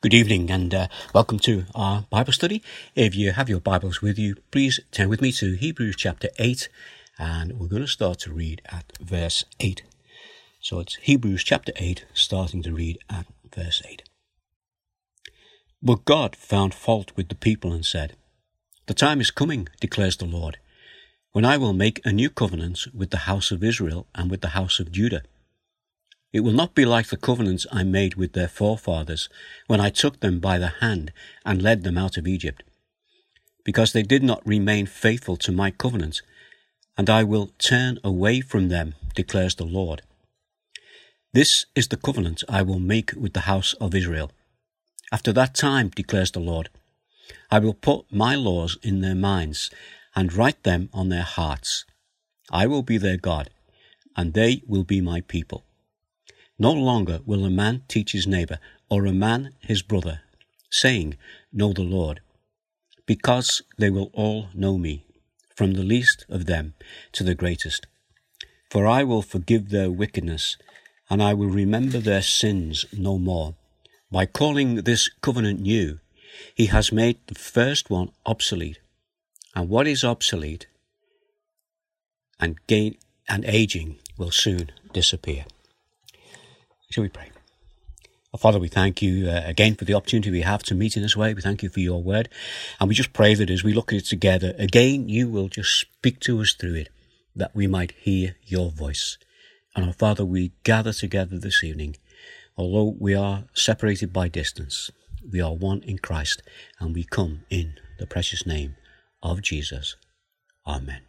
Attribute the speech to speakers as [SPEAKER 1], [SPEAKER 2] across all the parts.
[SPEAKER 1] Good evening and uh, welcome to our Bible study. If you have your Bibles with you, please turn with me to Hebrews chapter 8 and we're going to start to read at verse 8. So it's Hebrews chapter 8, starting to read at verse 8. But God found fault with the people and said, The time is coming, declares the Lord, when I will make a new covenant with the house of Israel and with the house of Judah it will not be like the covenants I made with their forefathers when I took them by the hand and led them out of Egypt, because they did not remain faithful to my covenant, and I will turn away from them, declares the Lord. This is the covenant I will make with the house of Israel. After that time, declares the Lord, I will put my laws in their minds and write them on their hearts. I will be their God, and they will be my people. No longer will a man teach his neighbor or a man his brother, saying, Know the Lord, because they will all know me, from the least of them to the greatest. For I will forgive their wickedness, and I will remember their sins no more. By calling this covenant new, he has made the first one obsolete. And what is obsolete and gain and aging will soon disappear. Shall we pray? Father, we thank you uh, again for the opportunity we have to meet in this way. We thank you for your word. And we just pray that as we look at it together, again, you will just speak to us through it, that we might hear your voice. And our Father, we gather together this evening. Although we are separated by distance, we are one in Christ, and we come in the precious name of Jesus. Amen.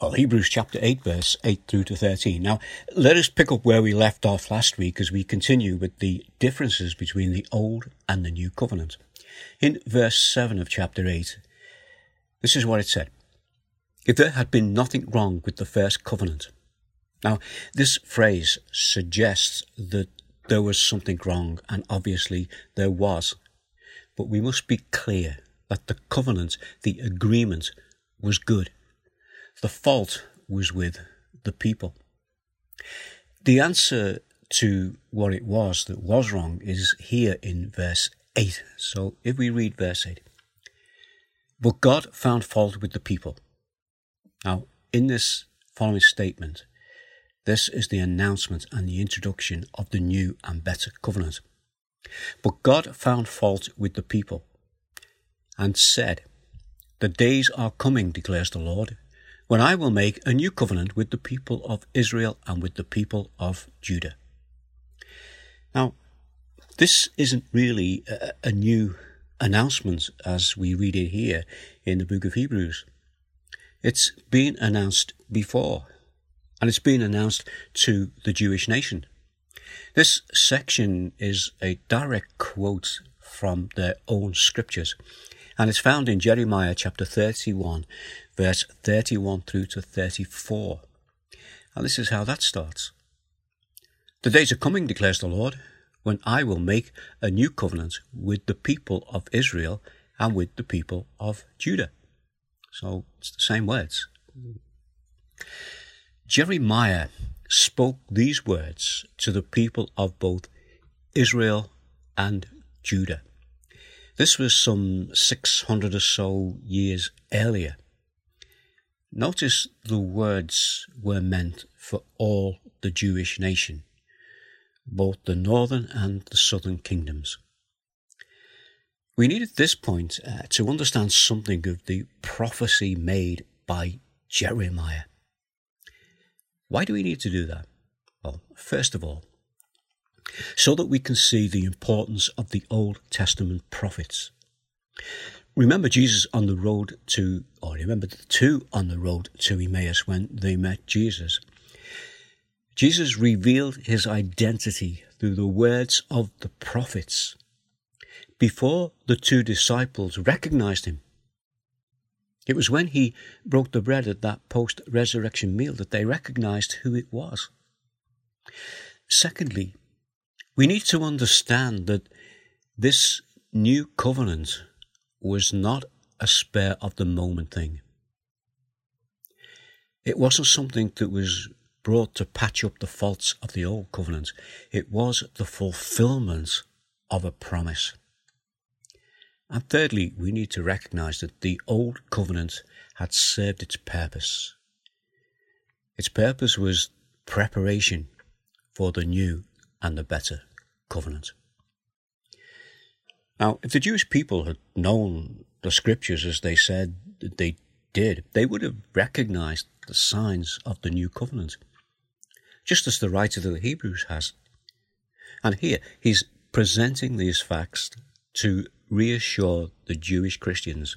[SPEAKER 1] Well, Hebrews chapter 8, verse 8 through to 13. Now, let us pick up where we left off last week as we continue with the differences between the Old and the New Covenant. In verse 7 of chapter 8, this is what it said. If there had been nothing wrong with the first covenant. Now, this phrase suggests that there was something wrong, and obviously there was. But we must be clear that the covenant, the agreement, was good the fault was with the people. The answer to what it was that was wrong is here in verse 8. So if we read verse 8, but God found fault with the people. Now, in this following statement, this is the announcement and the introduction of the new and better covenant. But God found fault with the people and said, The days are coming, declares the Lord, when I will make a new covenant with the people of Israel and with the people of Judah. Now, this isn't really a, a new announcement as we read it here in the book of Hebrews. It's been announced before, and it's been announced to the Jewish nation. This section is a direct quote from their own scriptures, and it's found in Jeremiah chapter 31, verse 31 through to 34. And this is how that starts. The days are coming, declares the Lord, when I will make a new covenant with the people of Israel and with the people of Judah. So it's the same words. Jeremiah spoke these words to the people of both Israel and Judah. This was some 600 or so years earlier. Notice the words were meant for all the Jewish nation, both the northern and the southern kingdoms. We need at this point uh, to understand something of the prophecy made by Jeremiah. Why do we need to do that? Well, first of all, so that we can see the importance of the Old Testament prophets. Remember Jesus on the road to, or remember the two on the road to Emmaus when they met Jesus. Jesus revealed his identity through the words of the prophets before the two disciples recognized him. It was when he broke the bread at that post resurrection meal that they recognized who it was. Secondly, we need to understand that this new covenant was not a spare of the moment thing. It wasn't something that was brought to patch up the faults of the old covenant. It was the fulfillment of a promise. And thirdly, we need to recognize that the old covenant had served its purpose. Its purpose was preparation for the new and the better covenant. Now, if the Jewish people had known the scriptures as they said they did, they would have recognized the signs of the new covenant, just as the writer of the Hebrews has. And here he's presenting these facts to reassure the Jewish Christians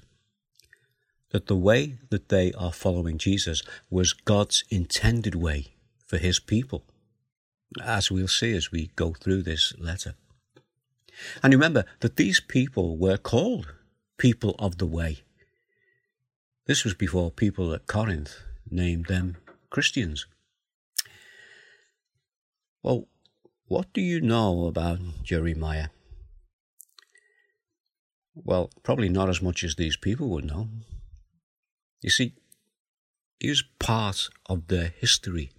[SPEAKER 1] that the way that they are following Jesus was God's intended way for his people, as we'll see as we go through this letter. And remember that these people were called people of the way. This was before people at Corinth named them Christians. Well, what do you know about Jeremiah? Well, probably not as much as these people would know. You see, he was part of their history,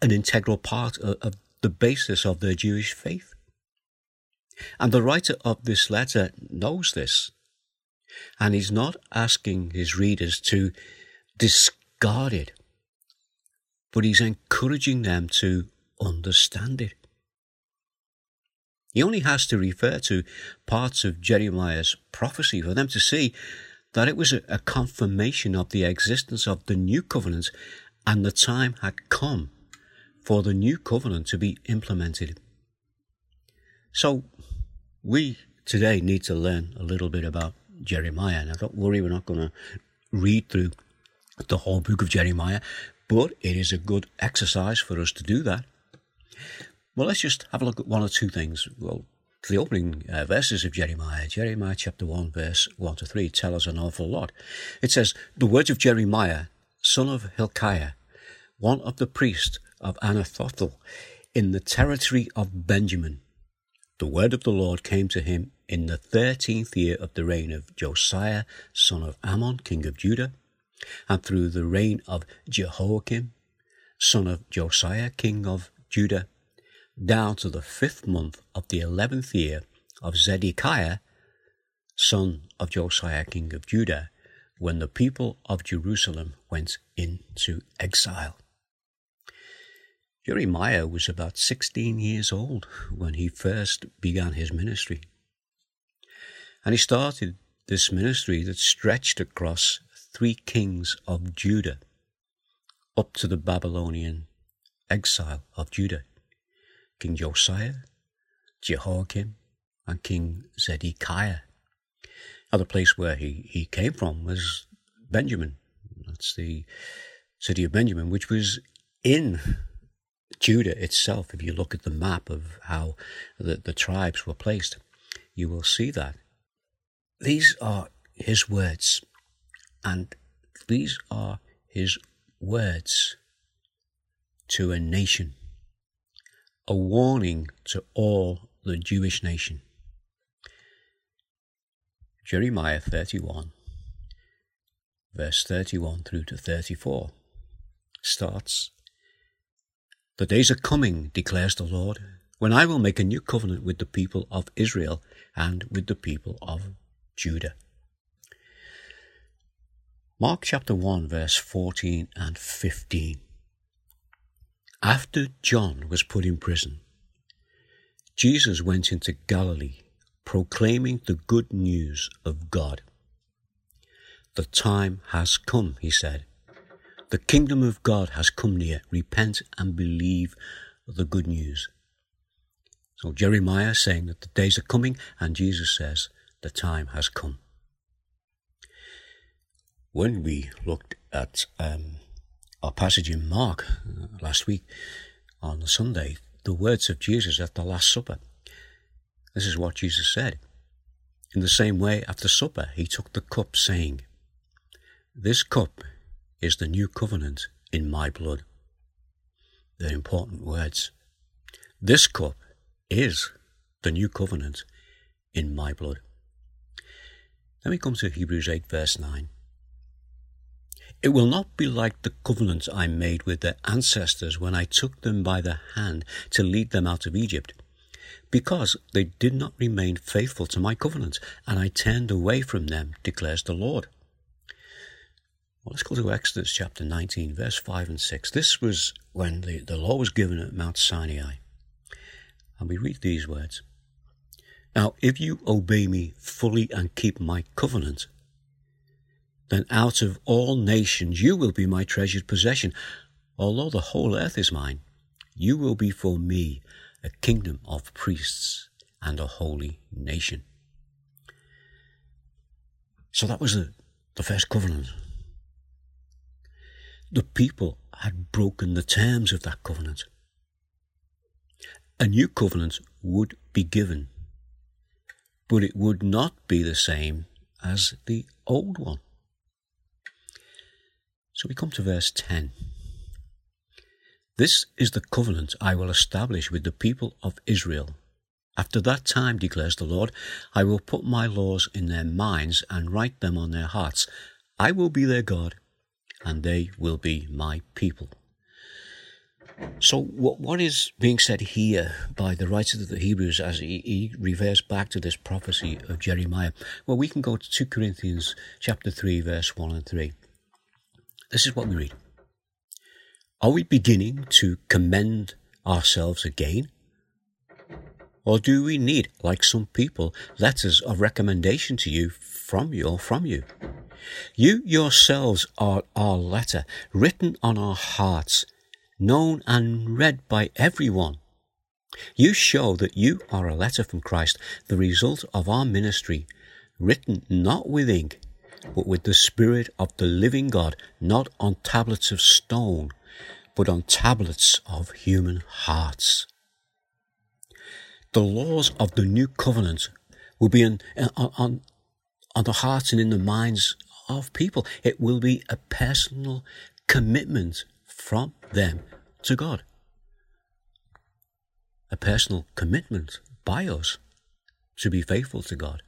[SPEAKER 1] an integral part of, the basis of their Jewish faith. And the writer of this letter knows this, and he's not asking his readers to discard it, but he's encouraging them to understand it. He only has to refer to parts of Jeremiah's prophecy for them to see that it was a, confirmation of the existence of the new covenant and the time had come for the new covenant to be implemented. So, we today need to learn a little bit about Jeremiah. Now, don't worry, we're not going to read through the whole book of Jeremiah, but it is a good exercise for us to do that. Well, let's just have a look at one or two things. Well, the opening uh, verses of Jeremiah, Jeremiah chapter 1, verse 1 to 3, tell us an awful lot. It says, The words of Jeremiah, son of Hilkiah, one of the priests of Anathothel, in the territory of Benjamin. The word of the Lord came to him in the thirteenth year of the reign of Josiah, son of Amon, king of Judah, and through the reign of Jehoiakim, son of Josiah, king of Judah, down to the fifth month of the eleventh year of Zedekiah, son of Josiah, king of Judah, when the people of Jerusalem went into exile. Jeremiah was about 16 years old when he first began his ministry. And he started this ministry that stretched across three kings of Judah up to the Babylonian exile of Judah. King Josiah, Jehoiakim, and King Zedekiah. Now, the place where he, he came from was Benjamin. That's the city of Benjamin, which was in Judah itself. If you look at the map of how the, the tribes were placed, you will see that. These are his words, and these are his words to a nation a warning to all the Jewish nation. Jeremiah 31, verse 31 through to 34, starts The days are coming, declares the Lord, when I will make a new covenant with the people of Israel and with the people of Judah. Mark chapter 1, verse 14 and 15. After John was put in prison, Jesus went into Galilee proclaiming the good news of God. The time has come, he said. The kingdom of God has come near. Repent and believe the good news. So Jeremiah saying that the days are coming, and Jesus says the time has come. When we looked at um, our passage in Mark uh, last week on Sunday, the words of Jesus at the Last Supper. This is what Jesus said. In the same way, after supper, he took the cup, saying, This cup is the new covenant in my blood. They're important words. This cup is the new covenant in my blood. Then we come to Hebrews 8, verse 9. It will not be like the covenant I made with their ancestors when I took them by the hand to lead them out of Egypt, because they did not remain faithful to my covenant, and I turned away from them, declares the Lord. Well, let's go to Exodus chapter 19, verse 5 and 6. This was when the, the law was given at Mount Sinai. And we read these words Now, if you obey me fully and keep my covenant, then out of all nations you will be my treasured possession. Although the whole earth is mine, you will be for me a kingdom of priests and a holy nation. So that was the, the first covenant. The people had broken the terms of that covenant. A new covenant would be given, but it would not be the same as the old one. So we come to verse 10. This is the covenant I will establish with the people of Israel. After that time, declares the Lord, I will put my laws in their minds and write them on their hearts. I will be their God, and they will be my people. So, what, what is being said here by the writer of the Hebrews as he, he refers back to this prophecy of Jeremiah? Well, we can go to 2 Corinthians chapter 3, verse 1 and 3. This is what we read. Are we beginning to commend ourselves again? Or do we need, like some people, letters of recommendation to you from you or from you? You yourselves are our letter, written on our hearts, known and read by everyone. You show that you are a letter from Christ, the result of our ministry, written not with ink, but with the Spirit of the living God, not on tablets of stone, but on tablets of human hearts. The laws of the new covenant will be uh, on, on, on the hearts and in the minds of people. It will be a personal commitment from them to God. A personal commitment by us to be faithful to God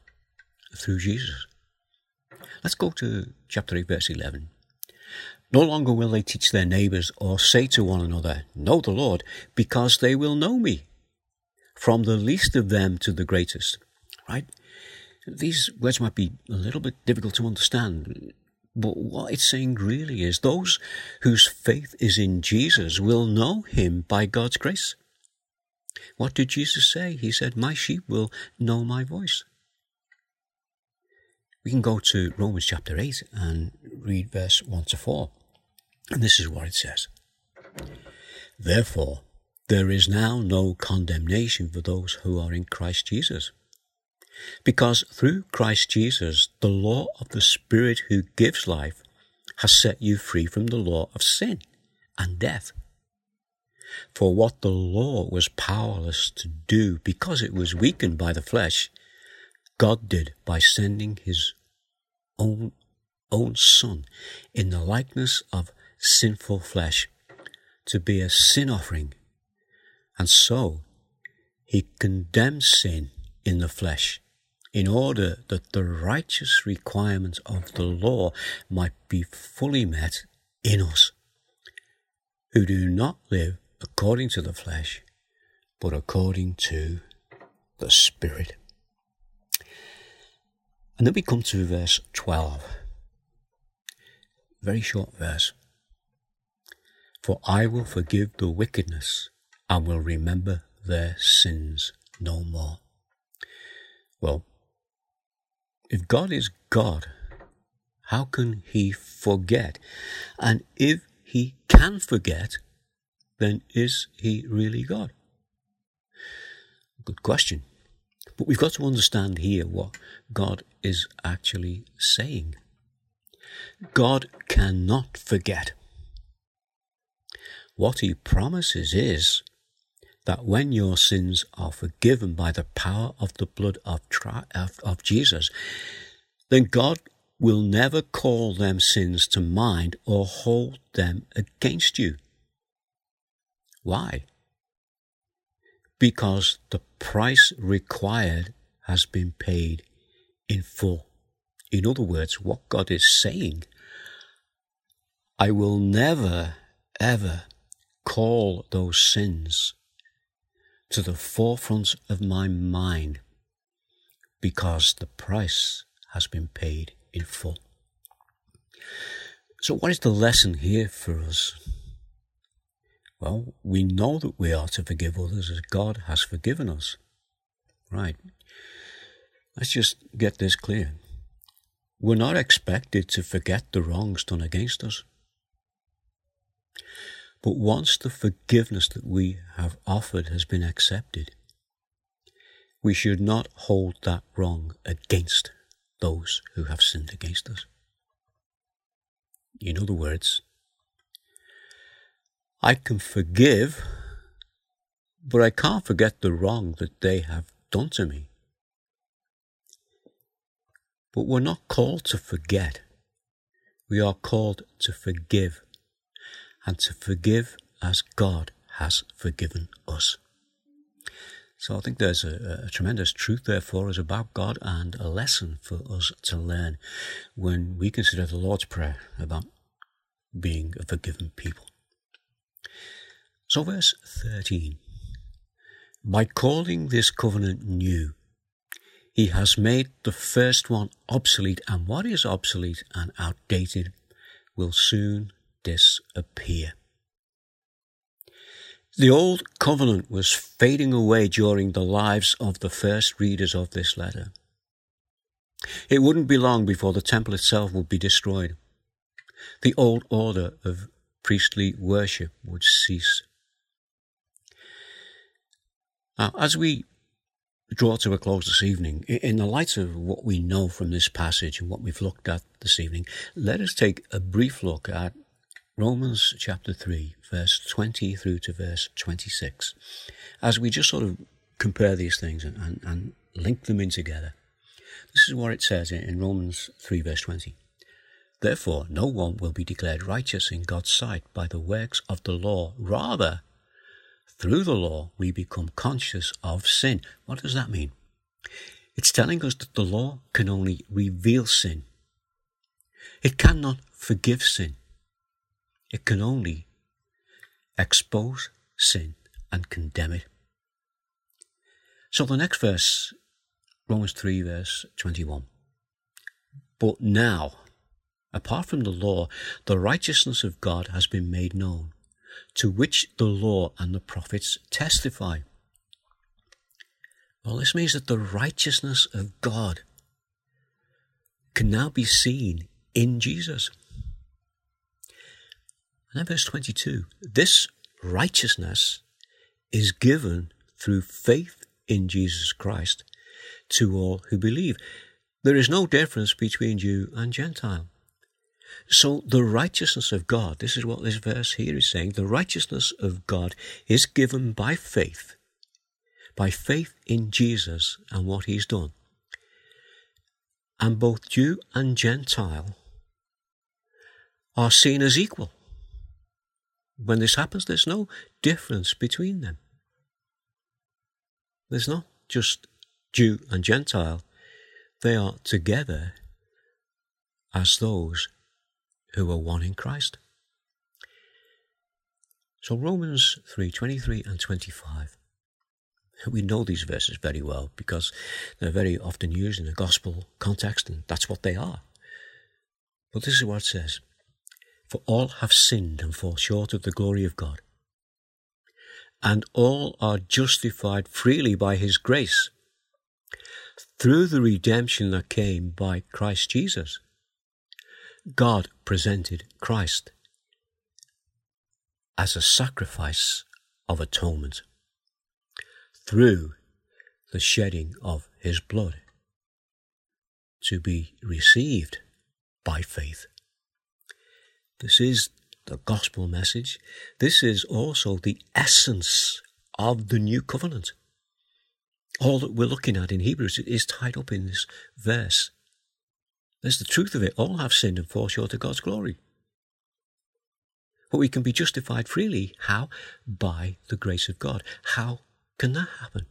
[SPEAKER 1] through Jesus. Let's go to chapter 8, verse 11. No longer will they teach their neighbors or say to one another, Know the Lord, because they will know me, from the least of them to the greatest. Right? These words might be a little bit difficult to understand, but what it's saying really is those whose faith is in Jesus will know him by God's grace. What did Jesus say? He said, My sheep will know my voice. We can go to Romans chapter 8 and read verse 1 to 4. And this is what it says Therefore, there is now no condemnation for those who are in Christ Jesus. Because through Christ Jesus, the law of the Spirit who gives life has set you free from the law of sin and death. For what the law was powerless to do because it was weakened by the flesh, God did by sending his own, own Son in the likeness of sinful flesh to be a sin offering. And so he condemned sin in the flesh in order that the righteous requirements of the law might be fully met in us, who do not live according to the flesh, but according to the Spirit. And then we come to verse 12. Very short verse. For I will forgive the wickedness and will remember their sins no more. Well, if God is God, how can he forget? And if he can forget, then is he really God? Good question. But we've got to understand here what God is actually saying. God cannot forget. What he promises is that when your sins are forgiven by the power of the blood of, tri- of, of Jesus, then God will never call them sins to mind or hold them against you. Why? because the price required has been paid in full. In other words, what God is saying, I will never, ever call those sins to the forefront of my mind because the price has been paid in full. So, what is the lesson here for us? Well, we know that we are to forgive others as God has forgiven us. Right. Let's just get this clear. We're not expected to forget the wrongs done against us. But once the forgiveness that we have offered has been accepted, we should not hold that wrong against those who have sinned against us. In other words, I can forgive, but I can't forget the wrong that they have done to me. But we're not called to forget. We are called to forgive and to forgive as God has forgiven us. So I think there's a, a, tremendous truth there for us about God and a lesson for us to learn when we consider the Lord's Prayer about being a forgiven people. So, verse 13 By calling this covenant new, he has made the first one obsolete, and what is obsolete and outdated will soon disappear. The old covenant was fading away during the lives of the first readers of this letter. It wouldn't be long before the temple itself would be destroyed. The old order of priestly worship would cease. Now, as we draw to a close this evening, in the light of what we know from this passage and what we've looked at this evening, let us take a brief look at Romans chapter 3, verse 20 through to verse 26. As we just sort of compare these things and, and, and link them in together, this is what it says in, in Romans 3, verse 20. Therefore, no one will be declared righteous in God's sight by the works of the law. Rather, through the law, we become conscious of sin. What does that mean? It's telling us that the law can only reveal sin. It cannot forgive sin. It can only expose sin and condemn it. So the next verse, Romans 3, verse 21. But now, apart from the law, the righteousness of God has been made known to which the law and the prophets testify. Well, this means that the righteousness of God can now be seen in Jesus. And verse 22 this righteousness is given through faith in Jesus Christ to all who believe. There is no difference between Jew and Gentile. So the righteousness of God, this is what this verse here is saying, the righteousness of God is given by faith, by faith in Jesus and what he's done. And both Jew and Gentile are seen as equal. When this happens, there's no difference between them. There's not just Jew and Gentile. They are together as those who are one in Christ. So Romans 3 23 and 25. We know these verses very well because they're very often used in the gospel context, and that's what they are. But this is what it says For all have sinned and fall short of the glory of God, and all are justified freely by his grace through the redemption that came by Christ Jesus God presented Christ as a sacrifice of atonement through the shedding of his blood to be received by faith. This is the gospel message. This is also the essence of the new covenant. All that we're looking at in Hebrews is tied up in this verse. There's the truth of it. All have sinned and fall short of God's glory. But we can be justified freely. How? By the grace of God. How can that happen?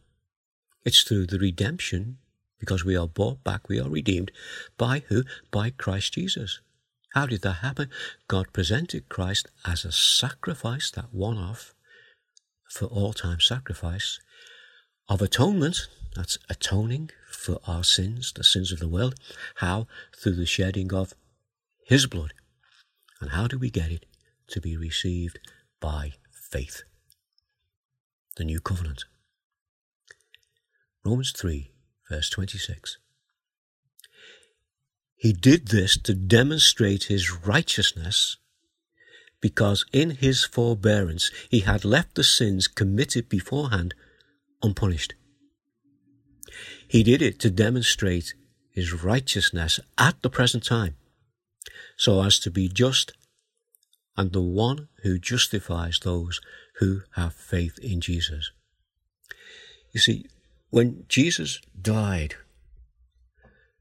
[SPEAKER 1] It's through the redemption, because we are bought back, we are redeemed. By who? By Christ Jesus. How did that happen? God presented Christ as a sacrifice, that one off for all time sacrifice of atonement, that's atoning for our sins, the sins of the world. How? Through the shedding of His blood. And how do we get it? To be received by faith. The new covenant. Romans 3, verse 26. He did this to demonstrate his righteousness because in his forbearance he had left the sins committed beforehand unpunished. He did it to demonstrate his righteousness at the present time, so as to be just and the one who justifies those who have faith in Jesus. You see, when Jesus died,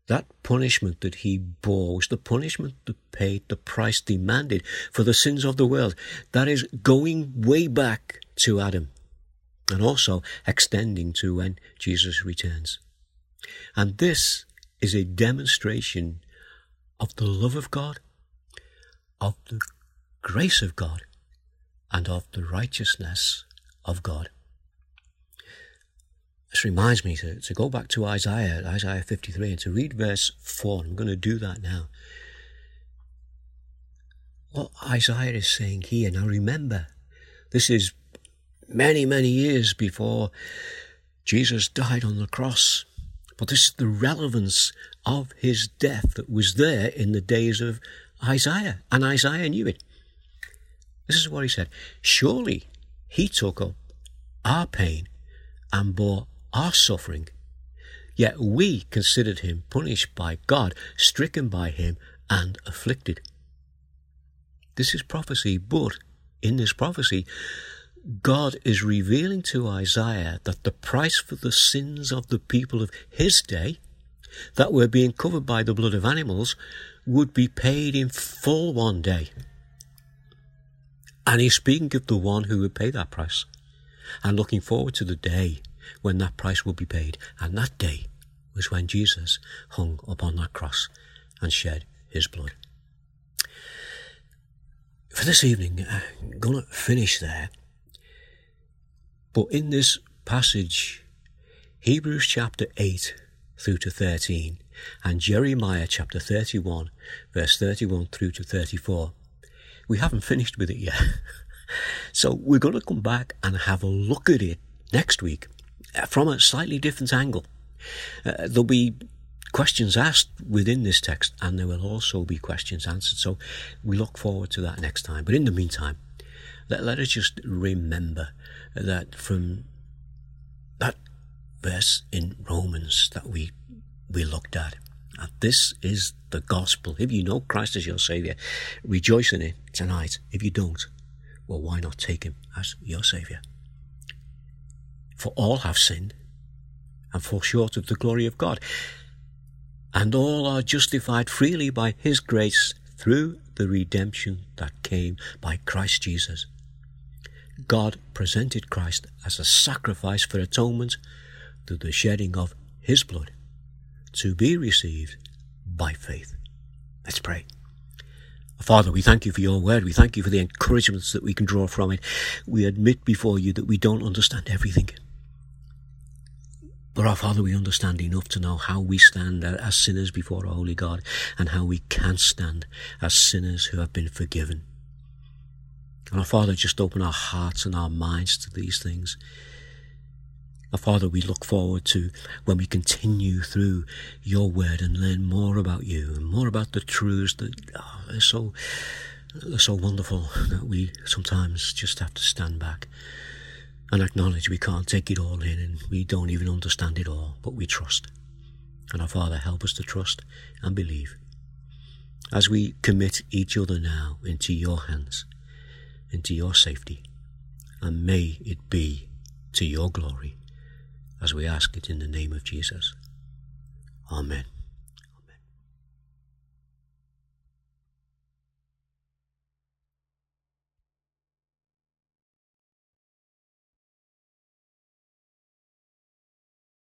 [SPEAKER 1] that punishment that he bore was the punishment that paid the price demanded for the sins of the world. That is going way back to Adam and also extending to when Jesus returns. And this is a demonstration of the love of God, of the grace of God, and of the righteousness of God. This reminds me to, to go back to Isaiah, Isaiah 53, and to read verse 4. I'm going to do that now. What Isaiah is saying here, now remember, this is many, many years before Jesus died on the cross. But this is the relevance of his death that was there in the days of Isaiah, and Isaiah knew it. This is what he said Surely he took up our pain and bore our suffering. Yet we considered him punished by God, stricken by him, and afflicted. This is prophecy, but in this prophecy, God is revealing to Isaiah that the price for the sins of the people of his day, that were being covered by the blood of animals, would be paid in full one day. And he's speaking of the one who would pay that price and looking forward to the day when that price would be paid. And that day was when Jesus hung upon that cross and shed his blood. For this evening, I'm going to finish there. But in this passage, Hebrews chapter 8 through to 13, and Jeremiah chapter 31, verse 31 through to 34, we haven't finished with it yet. so we're going to come back and have a look at it next week uh, from a slightly different angle. Uh, there'll be questions asked within this text, and there will also be questions answered. So we look forward to that next time. But in the meantime, let, let us just remember that from that verse in Romans that we we looked at, this is the gospel. If you know Christ as your Saviour, rejoice in it tonight. If you don't, well, why not take Him as your Saviour? For all have sinned and fall short of the glory of God, and all are justified freely by His grace through the redemption that came by Christ Jesus. God presented Christ as a sacrifice for atonement through the shedding of His blood to be received by faith. Let's pray. Father, we thank you for your word. We thank you for the encouragements that we can draw from it. We admit before you that we don't understand everything. But our Father, we understand enough to know how we stand as sinners before a holy God and how we can stand as sinners who have been forgiven. And our Father, just open our hearts and our minds to these things. Our Father, we look forward to when we continue through your word and learn more about you and more about the truths that are so, are so wonderful that we sometimes just have to stand back and acknowledge we can't take it all in and we don't even understand it all, but we trust. And our Father, help us to trust and believe. As we commit each other now into your hands, into your safety, and may it be to your glory, as we ask it in the name of Jesus. Amen.